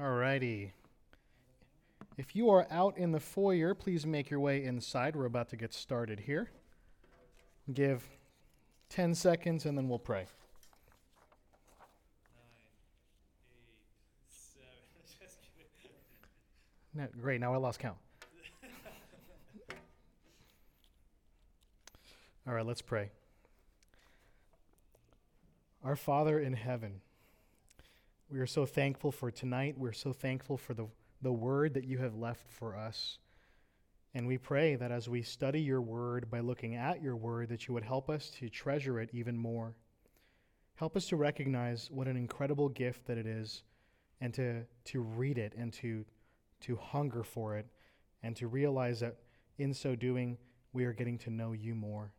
Alrighty. If you are out in the foyer, please make your way inside. We're about to get started here. Give 10 seconds and then we'll pray. No, great, now I lost count. All right, let's pray. Our Father in heaven, we are so thankful for tonight. We're so thankful for the, the word that you have left for us. And we pray that as we study your word by looking at your word, that you would help us to treasure it even more. Help us to recognize what an incredible gift that it is and to, to read it and to, to hunger for it and to realize that in so doing, we are getting to know you more.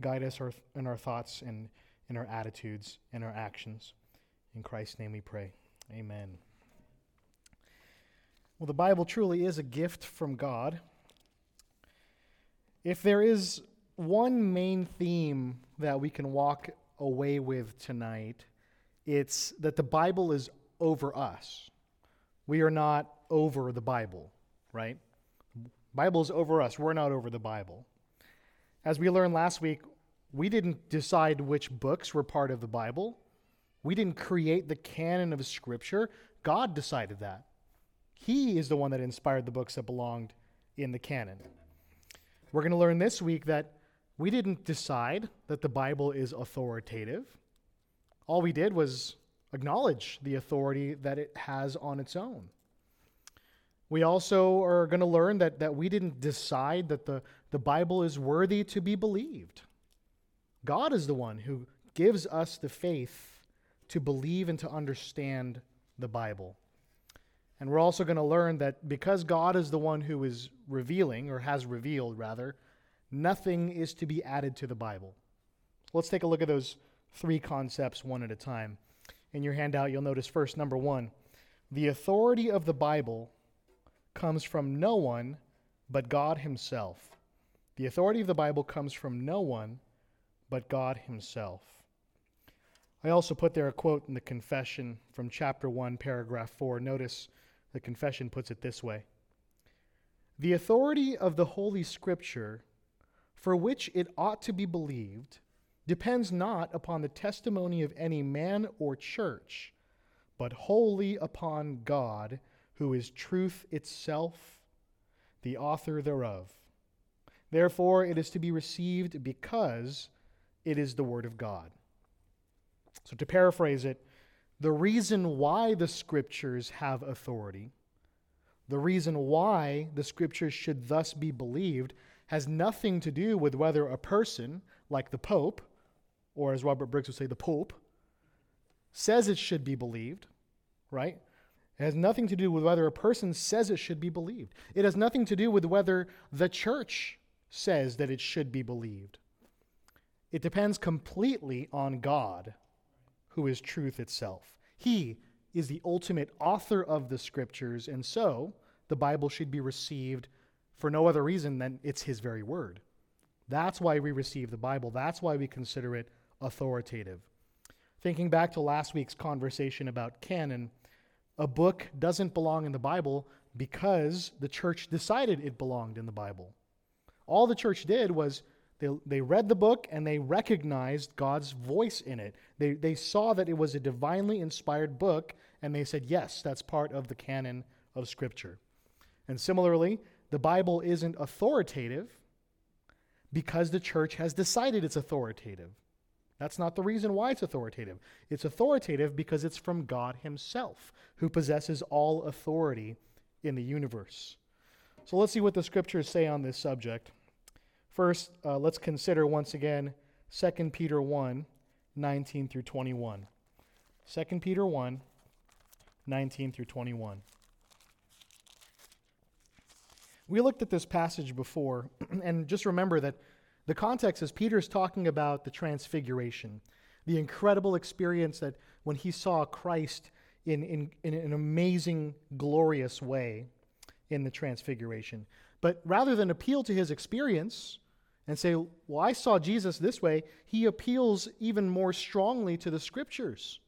Guide us our, in our thoughts and in our attitudes and our actions. In Christ's name we pray. Amen. Well, the Bible truly is a gift from God. If there is one main theme that we can walk away with tonight, it's that the Bible is over us. We are not over the Bible, right? Bible is over us. We're not over the Bible. As we learned last week, we didn't decide which books were part of the Bible. We didn't create the canon of Scripture. God decided that. He is the one that inspired the books that belonged in the canon. We're going to learn this week that we didn't decide that the Bible is authoritative. All we did was acknowledge the authority that it has on its own. We also are going to learn that, that we didn't decide that the, the Bible is worthy to be believed. God is the one who gives us the faith to believe and to understand the Bible. And we're also going to learn that because God is the one who is revealing, or has revealed rather, nothing is to be added to the Bible. Let's take a look at those three concepts one at a time. In your handout, you'll notice first, number one, the authority of the Bible comes from no one but God Himself. The authority of the Bible comes from no one but God Himself. I also put there a quote in the confession from chapter 1, paragraph 4. Notice the confession puts it this way The authority of the Holy Scripture, for which it ought to be believed, depends not upon the testimony of any man or church, but wholly upon God, who is truth itself, the author thereof. Therefore, it is to be received because it is the Word of God. So, to paraphrase it, the reason why the Scriptures have authority, the reason why the Scriptures should thus be believed, has nothing to do with whether a person, like the Pope, or as Robert Briggs would say, the Pope, says it should be believed, right? It has nothing to do with whether a person says it should be believed. It has nothing to do with whether the church says that it should be believed. It depends completely on God, who is truth itself. He is the ultimate author of the scriptures, and so the Bible should be received for no other reason than it's his very word. That's why we receive the Bible. That's why we consider it authoritative. Thinking back to last week's conversation about canon, a book doesn't belong in the Bible because the church decided it belonged in the Bible. All the church did was they, they read the book and they recognized God's voice in it. They, they saw that it was a divinely inspired book and they said, yes, that's part of the canon of Scripture. And similarly, the Bible isn't authoritative because the church has decided it's authoritative. That's not the reason why it's authoritative. It's authoritative because it's from God Himself, who possesses all authority in the universe. So let's see what the scriptures say on this subject. First, uh, let's consider once again 2 Peter 1 19 through 21. 2 Peter 1 19 through 21. We looked at this passage before, and just remember that the context is Peter's talking about the transfiguration, the incredible experience that when he saw Christ in, in, in an amazing, glorious way in the transfiguration. But rather than appeal to his experience, and say, Well, I saw Jesus this way, he appeals even more strongly to the scriptures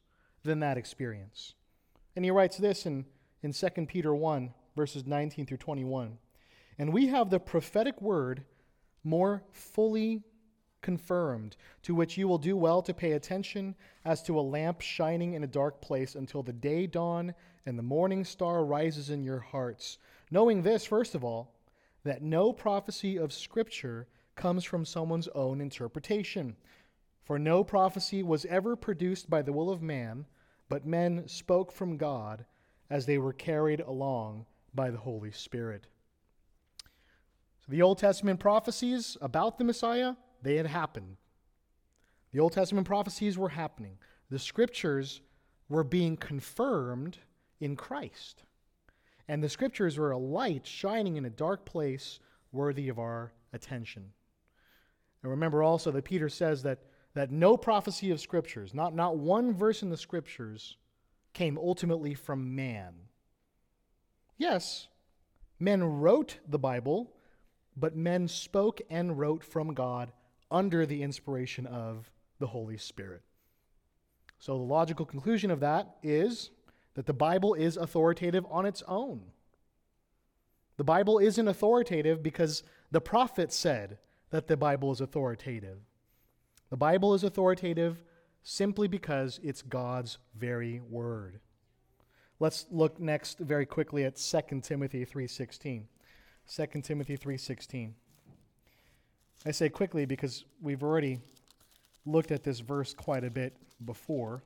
than that experience. And he writes this in in 2 Peter 1, verses 19 through 21. And we have the prophetic word more fully confirmed, to which you will do well to pay attention as to a lamp shining in a dark place until the day dawn and the morning star rises in your hearts. Knowing this, first of all, that no prophecy of Scripture comes from someone's own interpretation. For no prophecy was ever produced by the will of man, but men spoke from God as they were carried along by the Holy Spirit. So the Old Testament prophecies about the Messiah, they had happened. The Old Testament prophecies were happening. The scriptures were being confirmed in Christ. And the scriptures were a light shining in a dark place worthy of our attention. And remember also that Peter says that, that no prophecy of scriptures, not, not one verse in the scriptures, came ultimately from man. Yes, men wrote the Bible, but men spoke and wrote from God under the inspiration of the Holy Spirit. So the logical conclusion of that is that the Bible is authoritative on its own. The Bible isn't authoritative because the prophet said that the Bible is authoritative. The Bible is authoritative simply because it's God's very word. Let's look next very quickly at 2 Timothy 3:16. 2 Timothy 3:16. I say quickly because we've already looked at this verse quite a bit before.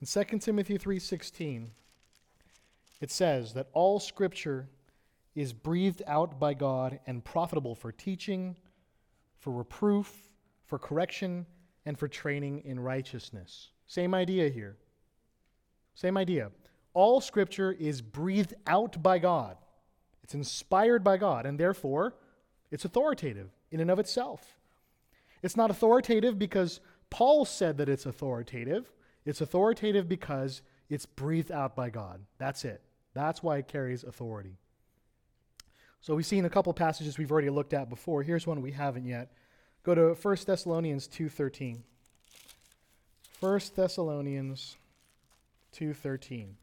In 2 Timothy 3:16, it says that all scripture is breathed out by God and profitable for teaching, for reproof, for correction, and for training in righteousness. Same idea here. Same idea. All scripture is breathed out by God. It's inspired by God, and therefore it's authoritative in and of itself. It's not authoritative because Paul said that it's authoritative. It's authoritative because it's breathed out by God. That's it. That's why it carries authority. So we've seen a couple passages we've already looked at before. Here's one we haven't yet. Go to 1 Thessalonians 2:13. 1 Thessalonians 2:13.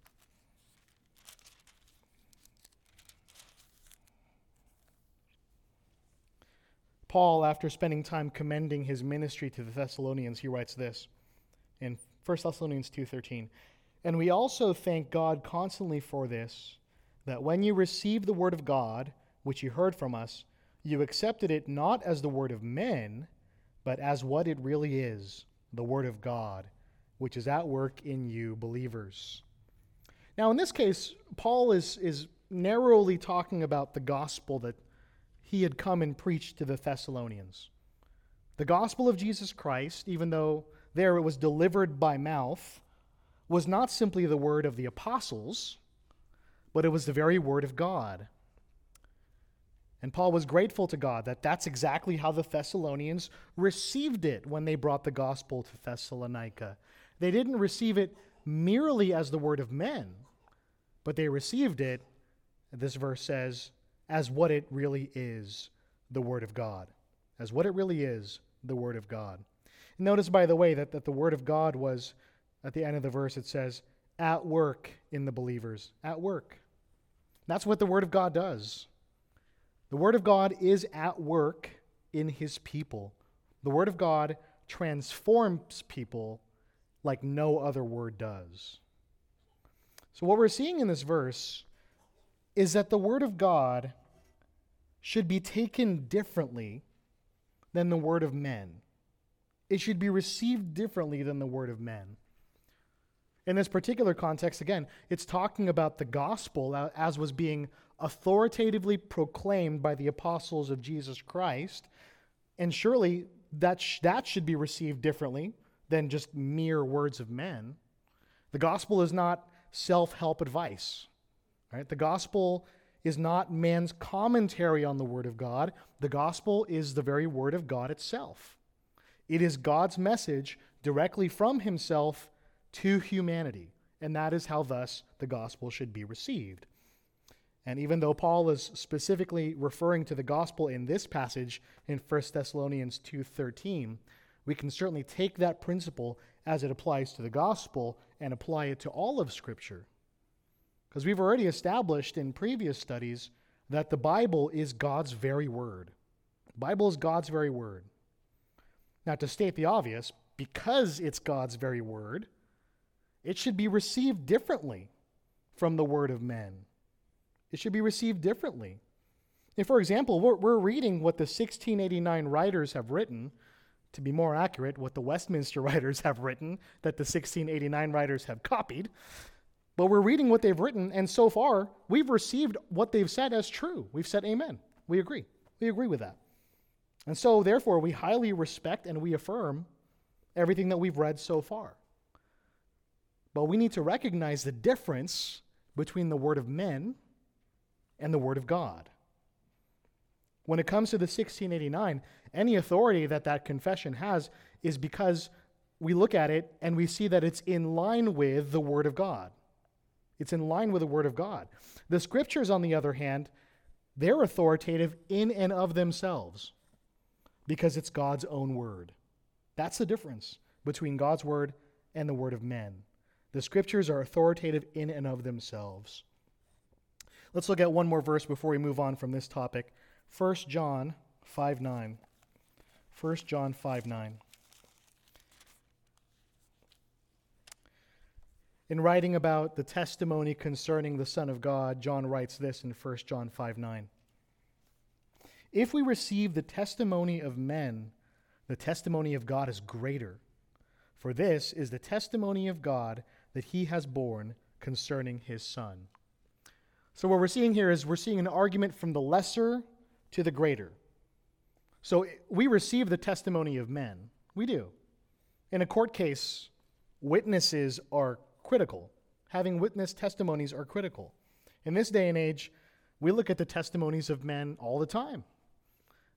Paul, after spending time commending his ministry to the Thessalonians, he writes this in 1 Thessalonians 2:13. And we also thank God constantly for this, that when you received the word of God, which you heard from us, you accepted it not as the word of men, but as what it really is, the word of God, which is at work in you believers. Now, in this case, Paul is, is narrowly talking about the gospel that he had come and preached to the Thessalonians. The gospel of Jesus Christ, even though there it was delivered by mouth, was not simply the word of the apostles, but it was the very word of God. And Paul was grateful to God that that's exactly how the Thessalonians received it when they brought the gospel to Thessalonica. They didn't receive it merely as the word of men, but they received it, this verse says, as what it really is the Word of God. As what it really is the Word of God. Notice, by the way, that, that the Word of God was, at the end of the verse, it says, at work in the believers. At work. That's what the Word of God does. The Word of God is at work in His people. The Word of God transforms people like no other word does. So, what we're seeing in this verse is that the Word of God should be taken differently than the Word of men. It should be received differently than the Word of men. In this particular context, again, it's talking about the gospel as was being authoritatively proclaimed by the apostles of Jesus Christ. And surely that, sh- that should be received differently than just mere words of men. The gospel is not self help advice. Right? The gospel is not man's commentary on the Word of God. The gospel is the very Word of God itself. It is God's message directly from Himself to humanity. And that is how, thus, the gospel should be received. And even though Paul is specifically referring to the gospel in this passage in 1 Thessalonians 2:13, we can certainly take that principle as it applies to the gospel and apply it to all of Scripture. Because we've already established in previous studies that the Bible is God's very word. The Bible is God's very word. Now, to state the obvious, because it's God's very word, it should be received differently from the word of men. It should be received differently. If, for example, we're, we're reading what the 1689 writers have written, to be more accurate, what the Westminster writers have written, that the 1689 writers have copied, but we're reading what they've written, and so far, we've received what they've said as true. We've said amen. We agree. We agree with that. And so, therefore, we highly respect and we affirm everything that we've read so far. But we need to recognize the difference between the Word of men and the Word of God. When it comes to the 1689, any authority that that confession has is because we look at it and we see that it's in line with the Word of God. It's in line with the Word of God. The Scriptures, on the other hand, they're authoritative in and of themselves because it's God's own Word. That's the difference between God's Word and the Word of men. The Scriptures are authoritative in and of themselves. Let's look at one more verse before we move on from this topic. 1 John 5 9. 1 John 5 9. In writing about the testimony concerning the Son of God, John writes this in 1 John 5 9. If we receive the testimony of men, the testimony of God is greater. For this is the testimony of God that he has borne concerning his Son. So, what we're seeing here is we're seeing an argument from the lesser to the greater. So, we receive the testimony of men. We do. In a court case, witnesses are critical. Having witness testimonies are critical. In this day and age, we look at the testimonies of men all the time.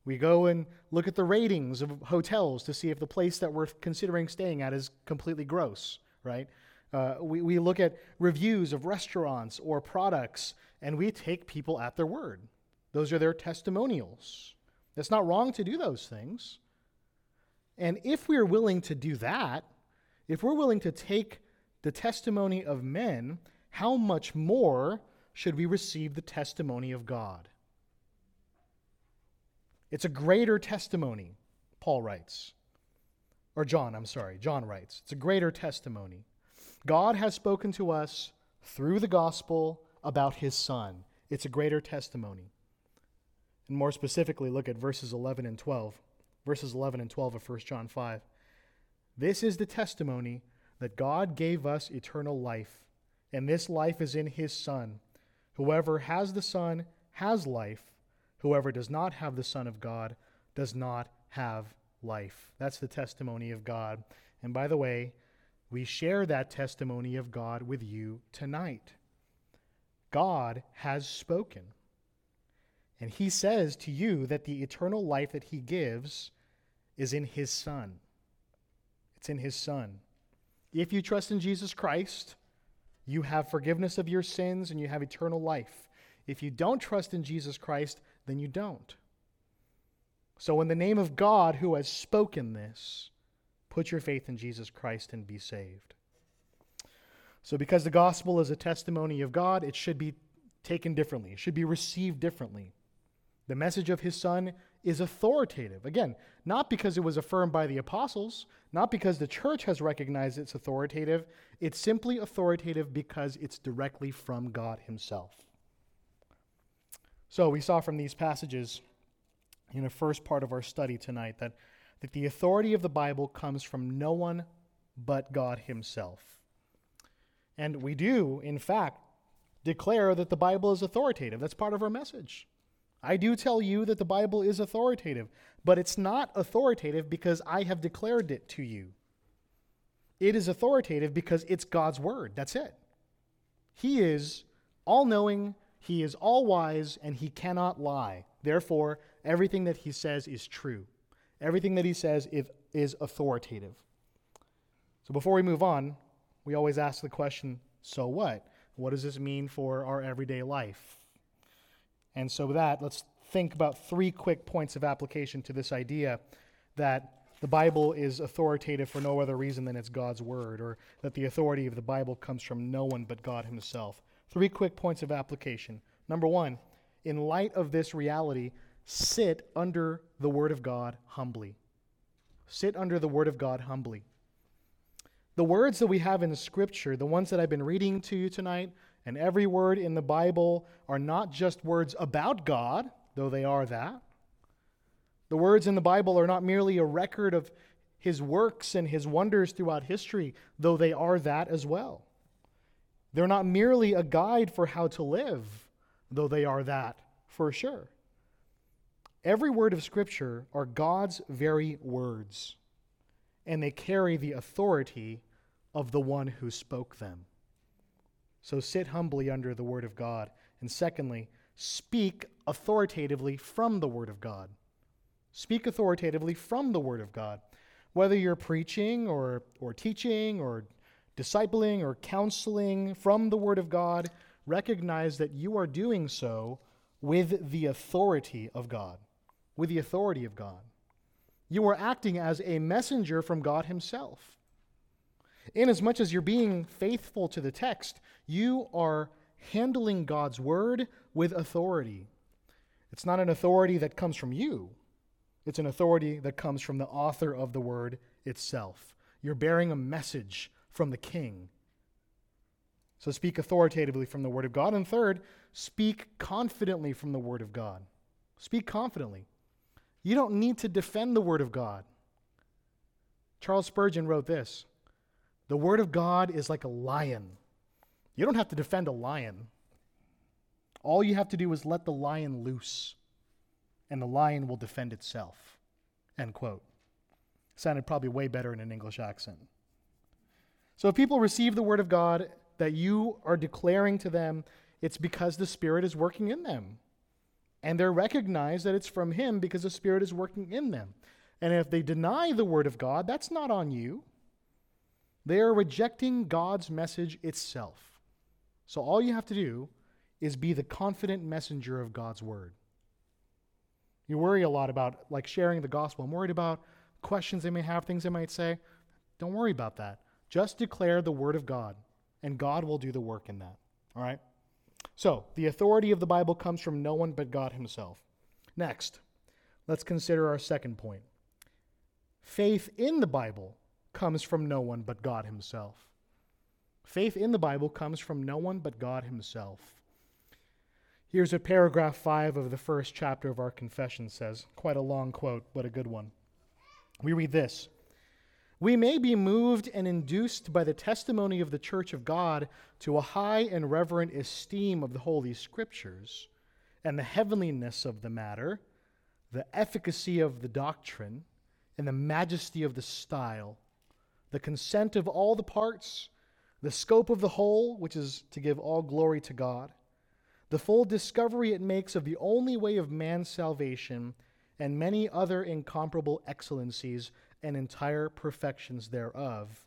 We go and look at the ratings of hotels to see if the place that we're considering staying at is completely gross, right? Uh, we, we look at reviews of restaurants or products and we take people at their word. Those are their testimonials. It's not wrong to do those things. And if we're willing to do that, if we're willing to take the testimony of men, how much more should we receive the testimony of God? It's a greater testimony, Paul writes. Or John, I'm sorry, John writes. It's a greater testimony. God has spoken to us through the gospel about his Son. It's a greater testimony. And more specifically, look at verses 11 and 12. Verses 11 and 12 of 1 John 5. This is the testimony that God gave us eternal life, and this life is in his Son. Whoever has the Son has life. Whoever does not have the Son of God does not have life. That's the testimony of God. And by the way, we share that testimony of God with you tonight. God has spoken. And he says to you that the eternal life that he gives is in his Son. It's in his Son. If you trust in Jesus Christ, you have forgiveness of your sins and you have eternal life. If you don't trust in Jesus Christ, then you don't. So, in the name of God who has spoken this, put your faith in Jesus Christ and be saved. So, because the gospel is a testimony of God, it should be taken differently, it should be received differently. The message of his son is authoritative. Again, not because it was affirmed by the apostles, not because the church has recognized it's authoritative. It's simply authoritative because it's directly from God himself. So we saw from these passages in the first part of our study tonight that, that the authority of the Bible comes from no one but God himself. And we do, in fact, declare that the Bible is authoritative. That's part of our message. I do tell you that the Bible is authoritative, but it's not authoritative because I have declared it to you. It is authoritative because it's God's word. That's it. He is all knowing, He is all wise, and He cannot lie. Therefore, everything that He says is true. Everything that He says is authoritative. So before we move on, we always ask the question so what? What does this mean for our everyday life? And so, with that, let's think about three quick points of application to this idea that the Bible is authoritative for no other reason than it's God's word, or that the authority of the Bible comes from no one but God Himself. Three quick points of application. Number one, in light of this reality, sit under the Word of God humbly. Sit under the Word of God humbly. The words that we have in Scripture, the ones that I've been reading to you tonight, and every word in the Bible are not just words about God, though they are that. The words in the Bible are not merely a record of his works and his wonders throughout history, though they are that as well. They're not merely a guide for how to live, though they are that for sure. Every word of Scripture are God's very words, and they carry the authority of the one who spoke them. So sit humbly under the Word of God. And secondly, speak authoritatively from the Word of God. Speak authoritatively from the Word of God. Whether you're preaching or, or teaching or discipling or counseling from the Word of God, recognize that you are doing so with the authority of God. With the authority of God. You are acting as a messenger from God Himself. Inasmuch as you're being faithful to the text, you are handling God's word with authority. It's not an authority that comes from you, it's an authority that comes from the author of the word itself. You're bearing a message from the king. So speak authoritatively from the word of God. And third, speak confidently from the word of God. Speak confidently. You don't need to defend the word of God. Charles Spurgeon wrote this The word of God is like a lion. You don't have to defend a lion. All you have to do is let the lion loose and the lion will defend itself. End quote. Sounded probably way better in an English accent. So if people receive the word of God that you are declaring to them, it's because the Spirit is working in them. And they recognize that it's from Him because the Spirit is working in them. And if they deny the word of God, that's not on you. They are rejecting God's message itself. So all you have to do is be the confident messenger of God's word. You worry a lot about like sharing the gospel. I'm worried about questions they may have, things they might say. Don't worry about that. Just declare the word of God, and God will do the work in that. All right? So, the authority of the Bible comes from no one but God Himself. Next, let's consider our second point. Faith in the Bible comes from no one but God Himself. Faith in the Bible comes from no one but God Himself. Here's what paragraph 5 of the first chapter of our confession says. Quite a long quote, but a good one. We read this We may be moved and induced by the testimony of the Church of God to a high and reverent esteem of the Holy Scriptures and the heavenliness of the matter, the efficacy of the doctrine, and the majesty of the style, the consent of all the parts, the scope of the whole, which is to give all glory to God the full discovery it makes of the only way of man's salvation, and many other incomparable excellencies and entire perfections thereof,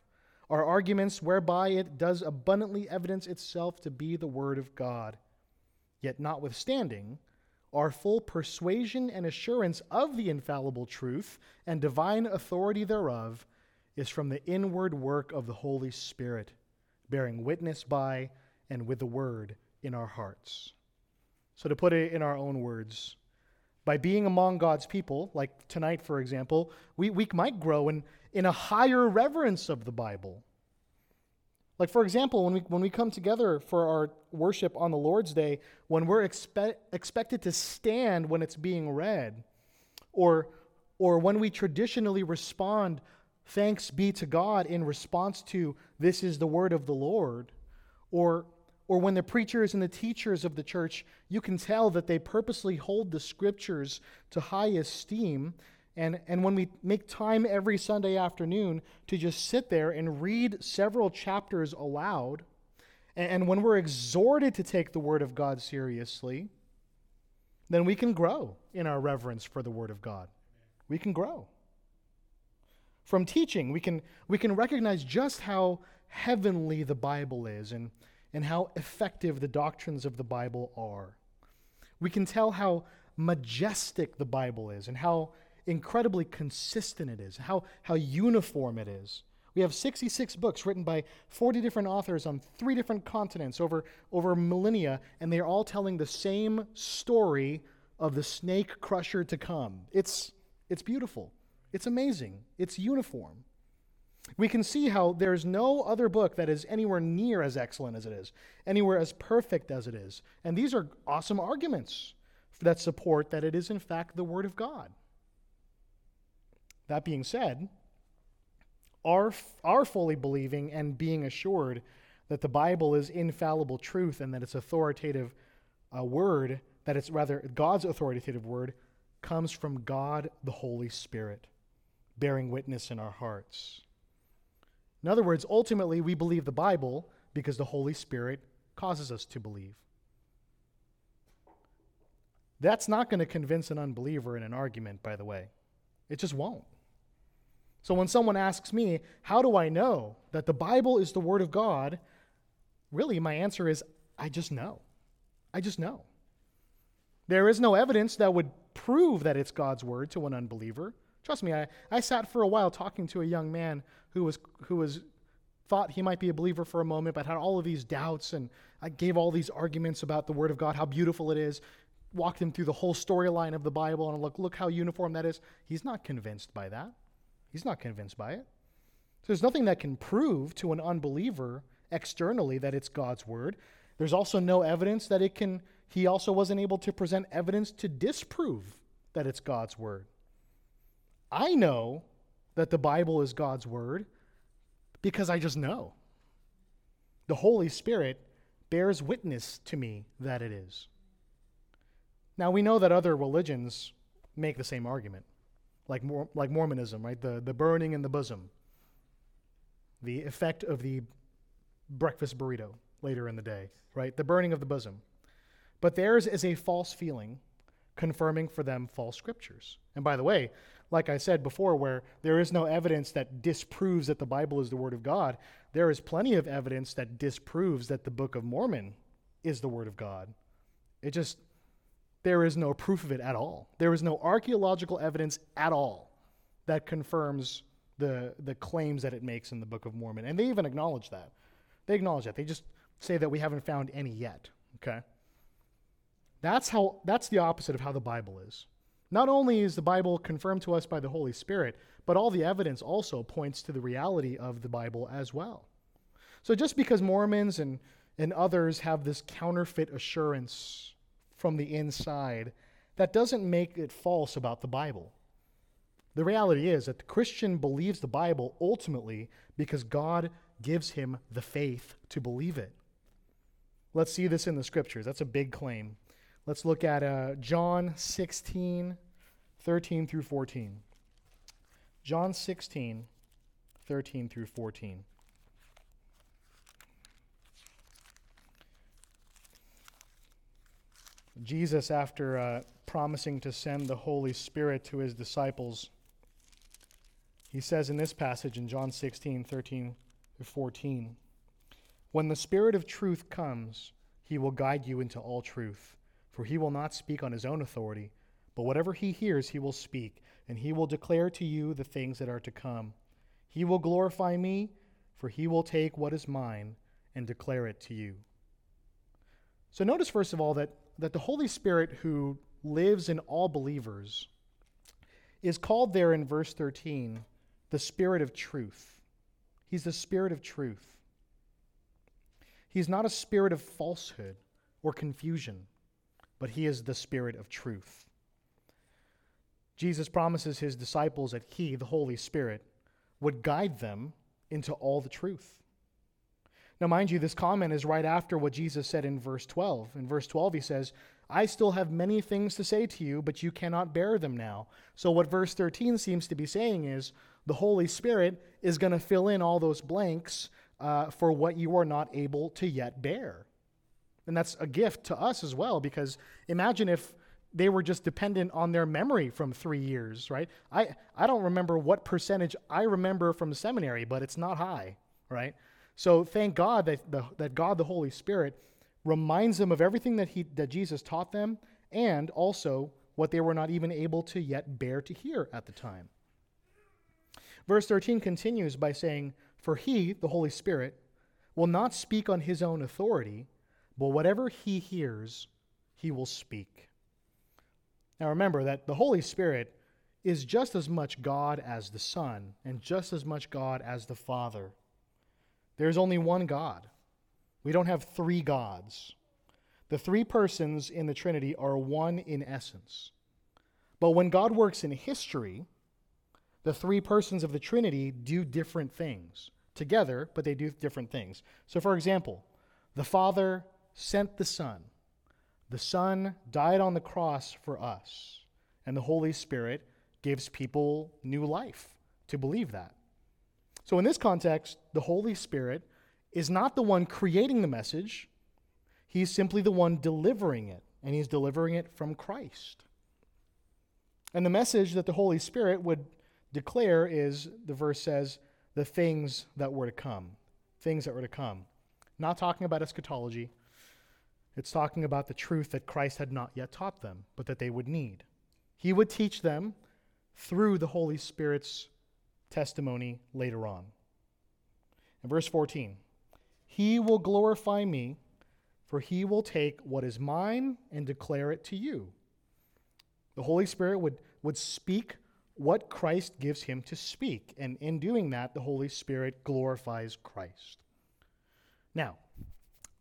are arguments whereby it does abundantly evidence itself to be the Word of God. Yet, notwithstanding, our full persuasion and assurance of the infallible truth and divine authority thereof is from the inward work of the Holy Spirit, bearing witness by and with the Word in our hearts. So, to put it in our own words, by being among God's people, like tonight, for example, we, we might grow in, in a higher reverence of the Bible. Like, for example, when we, when we come together for our worship on the Lord's Day, when we're expe- expected to stand when it's being read, or, or when we traditionally respond, thanks be to God, in response to, this is the word of the Lord, or or when the preachers and the teachers of the church, you can tell that they purposely hold the scriptures to high esteem. And, and when we make time every Sunday afternoon to just sit there and read several chapters aloud, and, and when we're exhorted to take the Word of God seriously, then we can grow in our reverence for the Word of God. We can grow. From teaching, we can, we can recognize just how heavenly the Bible is and and how effective the doctrines of the Bible are. We can tell how majestic the Bible is and how incredibly consistent it is, how, how uniform it is. We have 66 books written by 40 different authors on three different continents over, over millennia, and they are all telling the same story of the snake crusher to come. It's, it's beautiful. It's amazing. It's uniform. We can see how there's no other book that is anywhere near as excellent as it is, anywhere as perfect as it is. And these are awesome arguments that support that it is, in fact, the Word of God. That being said, our, our fully believing and being assured that the Bible is infallible truth and that it's authoritative uh, word, that it's rather God's authoritative word, comes from God the Holy Spirit, bearing witness in our hearts. In other words, ultimately, we believe the Bible because the Holy Spirit causes us to believe. That's not going to convince an unbeliever in an argument, by the way. It just won't. So when someone asks me, How do I know that the Bible is the Word of God? Really, my answer is, I just know. I just know. There is no evidence that would prove that it's God's Word to an unbeliever. Trust me, I, I sat for a while talking to a young man who was, who was thought he might be a believer for a moment, but had all of these doubts, and I gave all these arguments about the Word of God, how beautiful it is, walked him through the whole storyline of the Bible, and look, look how uniform that is. He's not convinced by that. He's not convinced by it. So there's nothing that can prove to an unbeliever externally that it's God's word. There's also no evidence that it can, he also wasn't able to present evidence to disprove that it's God's word. I know that the Bible is God's word because I just know. The Holy Spirit bears witness to me that it is. Now, we know that other religions make the same argument like, Mor- like Mormonism, right? The, the burning in the bosom, the effect of the breakfast burrito later in the day, right? The burning of the bosom. But theirs is a false feeling, confirming for them false scriptures. And by the way, like I said before, where there is no evidence that disproves that the Bible is the Word of God, there is plenty of evidence that disproves that the Book of Mormon is the Word of God. It just there is no proof of it at all. There is no archaeological evidence at all that confirms the, the claims that it makes in the Book of Mormon. And they even acknowledge that. They acknowledge that. They just say that we haven't found any yet. Okay? That's how that's the opposite of how the Bible is. Not only is the Bible confirmed to us by the Holy Spirit, but all the evidence also points to the reality of the Bible as well. So just because Mormons and, and others have this counterfeit assurance from the inside, that doesn't make it false about the Bible. The reality is that the Christian believes the Bible ultimately because God gives him the faith to believe it. Let's see this in the scriptures. That's a big claim. Let's look at uh, John 16, 13 through 14. John 16, 13 through 14. Jesus, after uh, promising to send the Holy Spirit to his disciples, he says in this passage in John 16, 13 to 14, When the Spirit of truth comes, he will guide you into all truth, for he will not speak on his own authority, but whatever he hears, he will speak, and he will declare to you the things that are to come. He will glorify me, for he will take what is mine and declare it to you. So notice, first of all, that that the Holy Spirit who lives in all believers is called there in verse 13 the Spirit of truth. He's the Spirit of truth. He's not a spirit of falsehood or confusion, but he is the Spirit of truth. Jesus promises his disciples that he, the Holy Spirit, would guide them into all the truth. Now, mind you, this comment is right after what Jesus said in verse 12. In verse 12, he says, I still have many things to say to you, but you cannot bear them now. So, what verse 13 seems to be saying is the Holy Spirit is going to fill in all those blanks uh, for what you are not able to yet bear. And that's a gift to us as well, because imagine if they were just dependent on their memory from three years, right? I, I don't remember what percentage I remember from seminary, but it's not high, right? So thank God that, the, that God, the Holy Spirit, reminds them of everything that, he, that Jesus taught them and also what they were not even able to yet bear to hear at the time. Verse 13 continues by saying, For he, the Holy Spirit, will not speak on his own authority, but whatever he hears, he will speak. Now remember that the Holy Spirit is just as much God as the Son, and just as much God as the Father. There's only one God. We don't have three gods. The three persons in the Trinity are one in essence. But when God works in history, the three persons of the Trinity do different things together, but they do different things. So, for example, the Father sent the Son, the Son died on the cross for us, and the Holy Spirit gives people new life to believe that. So, in this context, the Holy Spirit is not the one creating the message, he's simply the one delivering it, and he's delivering it from Christ. And the message that the Holy Spirit would declare is the verse says, the things that were to come. Things that were to come. Not talking about eschatology, it's talking about the truth that Christ had not yet taught them, but that they would need. He would teach them through the Holy Spirit's testimony later on. In verse 14, He will glorify me, for he will take what is mine and declare it to you. The Holy Spirit would, would speak what Christ gives him to speak. And in doing that, the Holy Spirit glorifies Christ. Now,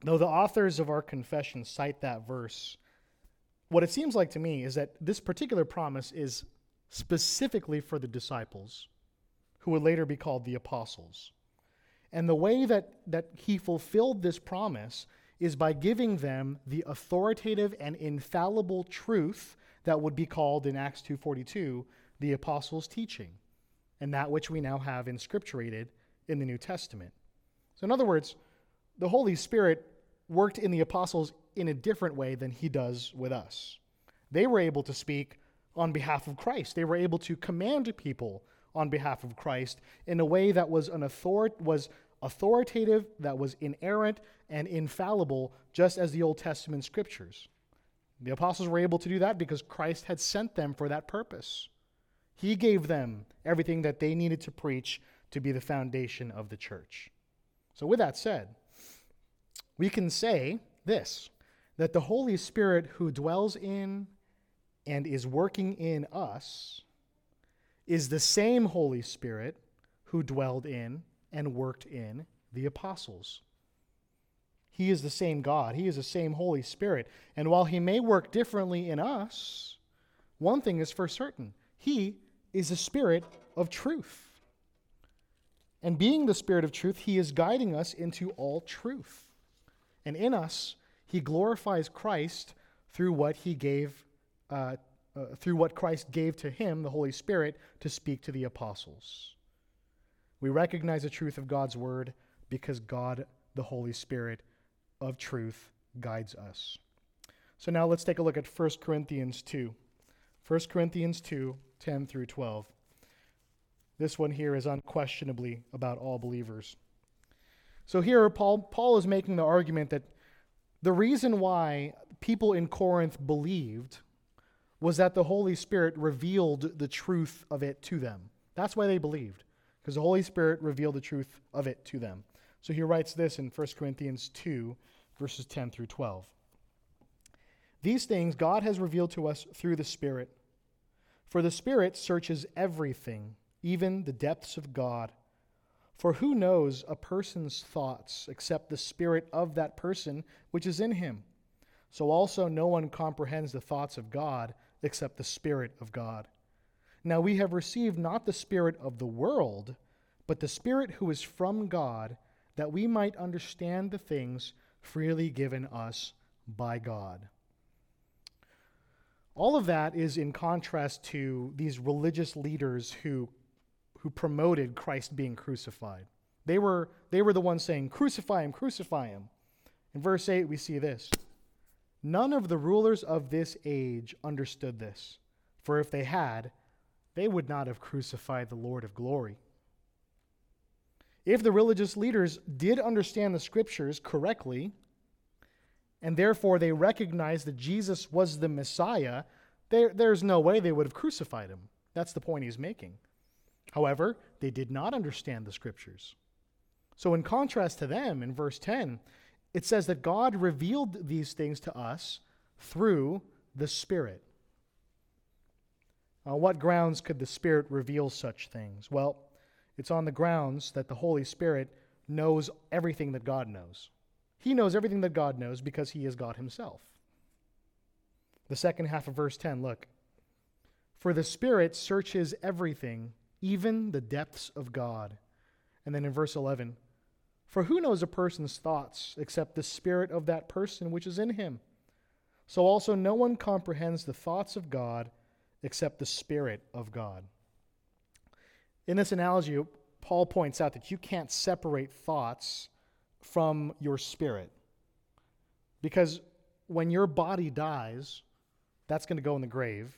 though the authors of our confession cite that verse, what it seems like to me is that this particular promise is specifically for the disciples, who would later be called the apostles. And the way that, that he fulfilled this promise is by giving them the authoritative and infallible truth that would be called in Acts 2:42 the apostles' teaching and that which we now have inscripturated in the New Testament. So, in other words, the Holy Spirit worked in the apostles in a different way than he does with us. They were able to speak on behalf of Christ, they were able to command people on behalf of Christ in a way that was, an author- was authoritative, that was inerrant, and infallible, just as the Old Testament scriptures. The apostles were able to do that because Christ had sent them for that purpose. He gave them everything that they needed to preach to be the foundation of the church. So, with that said, we can say this that the Holy Spirit who dwells in and is working in us is the same Holy Spirit who dwelled in and worked in the apostles. He is the same God. He is the same Holy Spirit. And while He may work differently in us, one thing is for certain He is the Spirit of truth. And being the Spirit of truth, He is guiding us into all truth. And in us, He glorifies Christ through what He gave, uh, uh, through what Christ gave to Him, the Holy Spirit, to speak to the apostles. We recognize the truth of God's Word because God, the Holy Spirit of truth, guides us. So now let's take a look at 1 Corinthians 2. 1 Corinthians 2, 10 through 12. This one here is unquestionably about all believers. So here, Paul, Paul is making the argument that the reason why people in Corinth believed was that the Holy Spirit revealed the truth of it to them. That's why they believed, because the Holy Spirit revealed the truth of it to them. So he writes this in 1 Corinthians 2, verses 10 through 12. These things God has revealed to us through the Spirit. For the Spirit searches everything, even the depths of God. For who knows a person's thoughts except the Spirit of that person which is in him? So also no one comprehends the thoughts of God except the Spirit of God. Now we have received not the Spirit of the world, but the Spirit who is from God, that we might understand the things freely given us by God. All of that is in contrast to these religious leaders who, who promoted Christ being crucified. They were, they were the ones saying, Crucify him, crucify him. In verse 8, we see this None of the rulers of this age understood this, for if they had, they would not have crucified the Lord of glory. If the religious leaders did understand the scriptures correctly, and therefore they recognized that Jesus was the Messiah, there, there's no way they would have crucified him. That's the point he's making. However, they did not understand the scriptures. So, in contrast to them, in verse 10, it says that God revealed these things to us through the Spirit. On what grounds could the Spirit reveal such things? Well, it's on the grounds that the Holy Spirit knows everything that God knows. He knows everything that God knows because he is God himself. The second half of verse 10, look. For the Spirit searches everything, even the depths of God. And then in verse 11, for who knows a person's thoughts except the Spirit of that person which is in him? So also no one comprehends the thoughts of God except the Spirit of God. In this analogy, Paul points out that you can't separate thoughts from your spirit. Because when your body dies, that's going to go in the grave,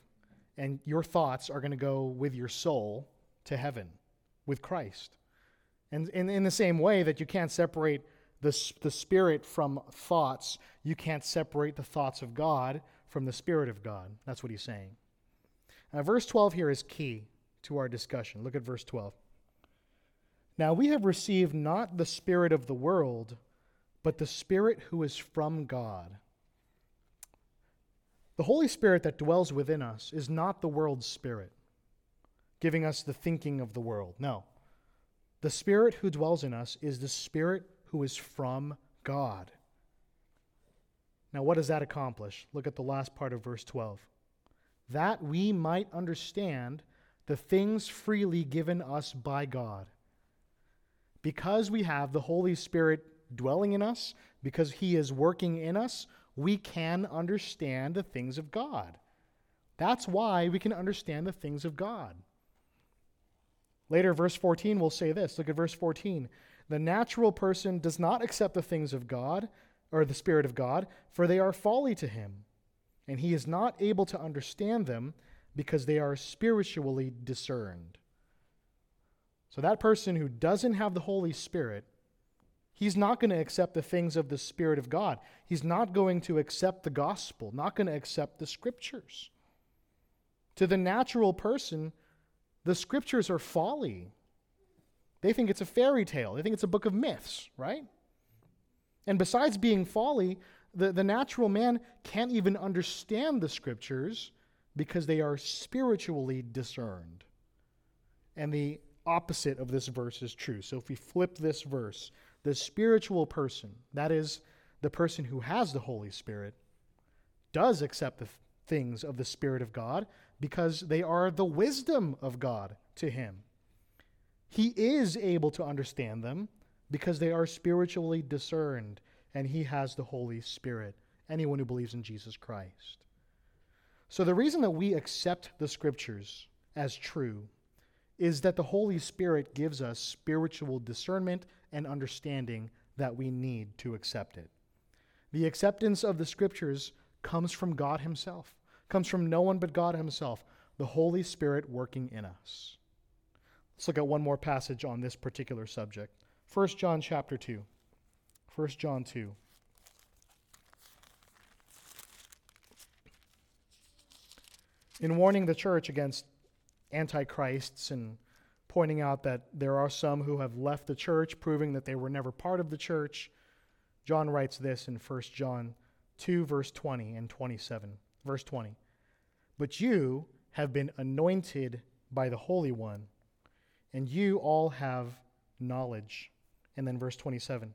and your thoughts are going to go with your soul to heaven with Christ. And in, in the same way that you can't separate the, the spirit from thoughts, you can't separate the thoughts of God from the spirit of God. That's what he's saying. Now, verse 12 here is key to our discussion. Look at verse 12. Now we have received not the Spirit of the world, but the Spirit who is from God. The Holy Spirit that dwells within us is not the world's spirit, giving us the thinking of the world. No. The Spirit who dwells in us is the Spirit who is from God. Now, what does that accomplish? Look at the last part of verse 12. That we might understand the things freely given us by God because we have the Holy Spirit dwelling in us, because He is working in us, we can understand the things of God. That's why we can understand the things of God. Later, verse 14 will say this. Look at verse 14. The natural person does not accept the things of God, or the Spirit of God, for they are folly to him, and he is not able to understand them because they are spiritually discerned. So that person who doesn't have the Holy Spirit, he's not going to accept the things of the Spirit of God. He's not going to accept the gospel, not going to accept the scriptures. To the natural person, the scriptures are folly. They think it's a fairy tale. They think it's a book of myths, right? And besides being folly, the, the natural man can't even understand the scriptures because they are spiritually discerned. And the opposite of this verse is true. So if we flip this verse, the spiritual person, that is, the person who has the Holy Spirit, does accept the things of the Spirit of God because they are the wisdom of God to him. He is able to understand them because they are spiritually discerned and he has the Holy Spirit, anyone who believes in Jesus Christ. So, the reason that we accept the scriptures as true is that the Holy Spirit gives us spiritual discernment and understanding that we need to accept it. The acceptance of the scriptures comes from God Himself, comes from no one but God Himself, the Holy Spirit working in us. Let's look at one more passage on this particular subject. 1 John chapter 2. 1 John 2. In warning the church against antichrists and pointing out that there are some who have left the church, proving that they were never part of the church. John writes this in 1 John 2, verse 20 and 27. Verse 20. But you have been anointed by the Holy One, and you all have knowledge. And then verse 27.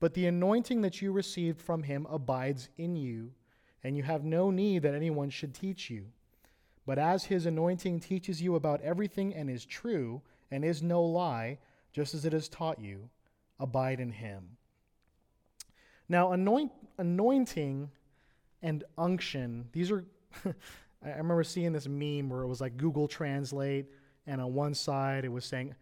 But the anointing that you received from him abides in you, and you have no need that anyone should teach you. But as his anointing teaches you about everything and is true and is no lie, just as it has taught you, abide in him. Now, anoint, anointing and unction, these are, I remember seeing this meme where it was like Google Translate, and on one side it was saying,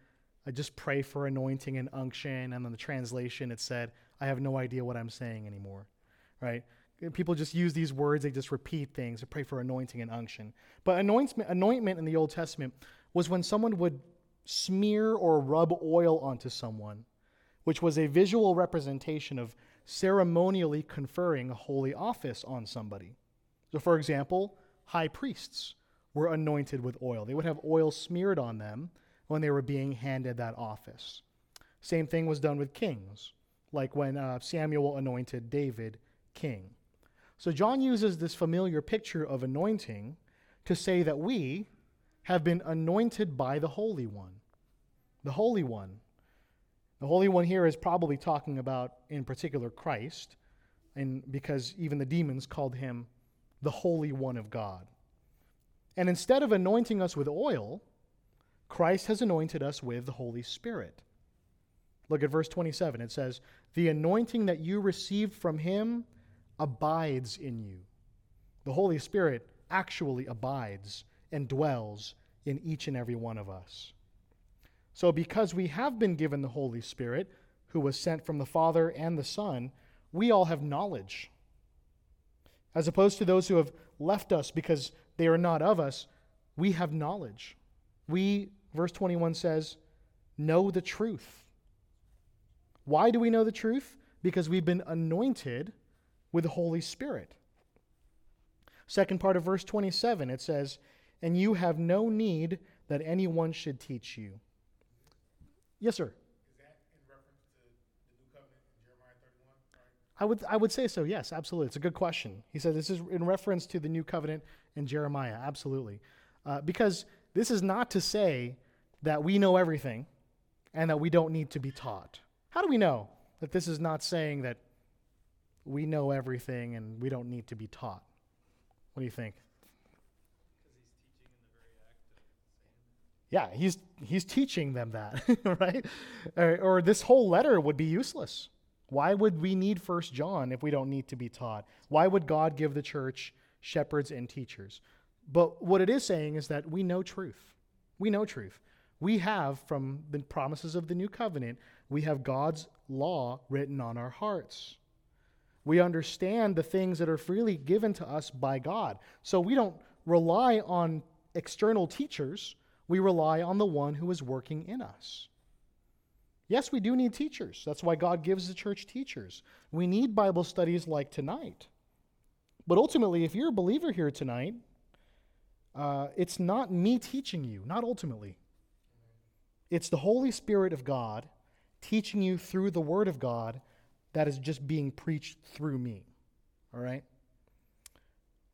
I just pray for anointing and unction, and on the translation it said, I have no idea what I'm saying anymore, right? People just use these words, they just repeat things to pray for anointing and unction. But anointment, anointment in the Old Testament was when someone would smear or rub oil onto someone, which was a visual representation of ceremonially conferring a holy office on somebody. So, for example, high priests were anointed with oil. They would have oil smeared on them when they were being handed that office. Same thing was done with kings, like when uh, Samuel anointed David king. So John uses this familiar picture of anointing to say that we have been anointed by the Holy One. The Holy One. The Holy One here is probably talking about, in particular, Christ, and because even the demons called him the Holy One of God. And instead of anointing us with oil, Christ has anointed us with the Holy Spirit. Look at verse 27. It says, The anointing that you received from him abides in you. The Holy Spirit actually abides and dwells in each and every one of us. So, because we have been given the Holy Spirit, who was sent from the Father and the Son, we all have knowledge. As opposed to those who have left us because they are not of us, we have knowledge. We, verse 21 says, know the truth. Why do we know the truth? Because we've been anointed with the Holy Spirit. Second part of verse 27, it says, And you have no need that anyone should teach you. Yes, sir. I would, I would say so, yes, absolutely. It's a good question. He said this is in reference to the new covenant in Jeremiah, absolutely. Uh, because this is not to say that we know everything and that we don't need to be taught. How do we know that this is not saying that we know everything and we don't need to be taught? What do you think? Yeah, he's he's teaching them that, right? Or, or, this whole letter would be useless. Why would we need First John if we don't need to be taught? Why would God give the church shepherds and teachers? But what it is saying is that we know truth. We know truth. We have, from the promises of the new covenant, we have God's law written on our hearts. We understand the things that are freely given to us by God. So we don't rely on external teachers, we rely on the one who is working in us. Yes, we do need teachers. That's why God gives the church teachers. We need Bible studies like tonight. But ultimately, if you're a believer here tonight, uh, it's not me teaching you, not ultimately. It's the Holy Spirit of God teaching you through the Word of God that is just being preached through me. All right?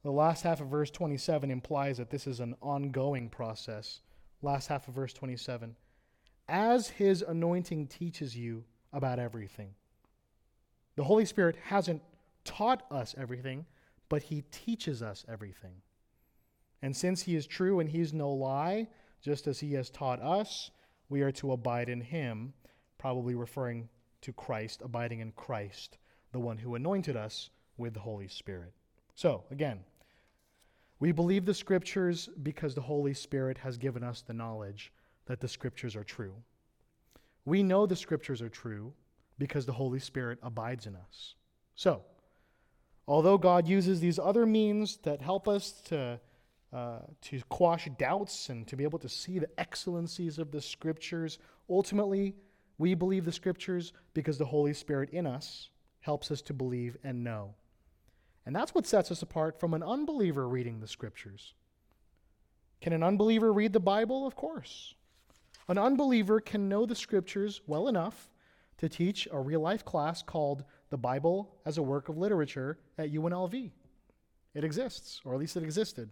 The last half of verse 27 implies that this is an ongoing process. Last half of verse 27. As his anointing teaches you about everything. The Holy Spirit hasn't taught us everything, but he teaches us everything. And since he is true and he is no lie, just as he has taught us, we are to abide in him, probably referring to Christ, abiding in Christ, the one who anointed us with the Holy Spirit. So, again, we believe the Scriptures because the Holy Spirit has given us the knowledge that the Scriptures are true. We know the Scriptures are true because the Holy Spirit abides in us. So, although God uses these other means that help us to, uh, to quash doubts and to be able to see the excellencies of the Scriptures, ultimately, we believe the scriptures because the Holy Spirit in us helps us to believe and know. And that's what sets us apart from an unbeliever reading the scriptures. Can an unbeliever read the Bible? Of course. An unbeliever can know the scriptures well enough to teach a real life class called The Bible as a Work of Literature at UNLV. It exists, or at least it existed.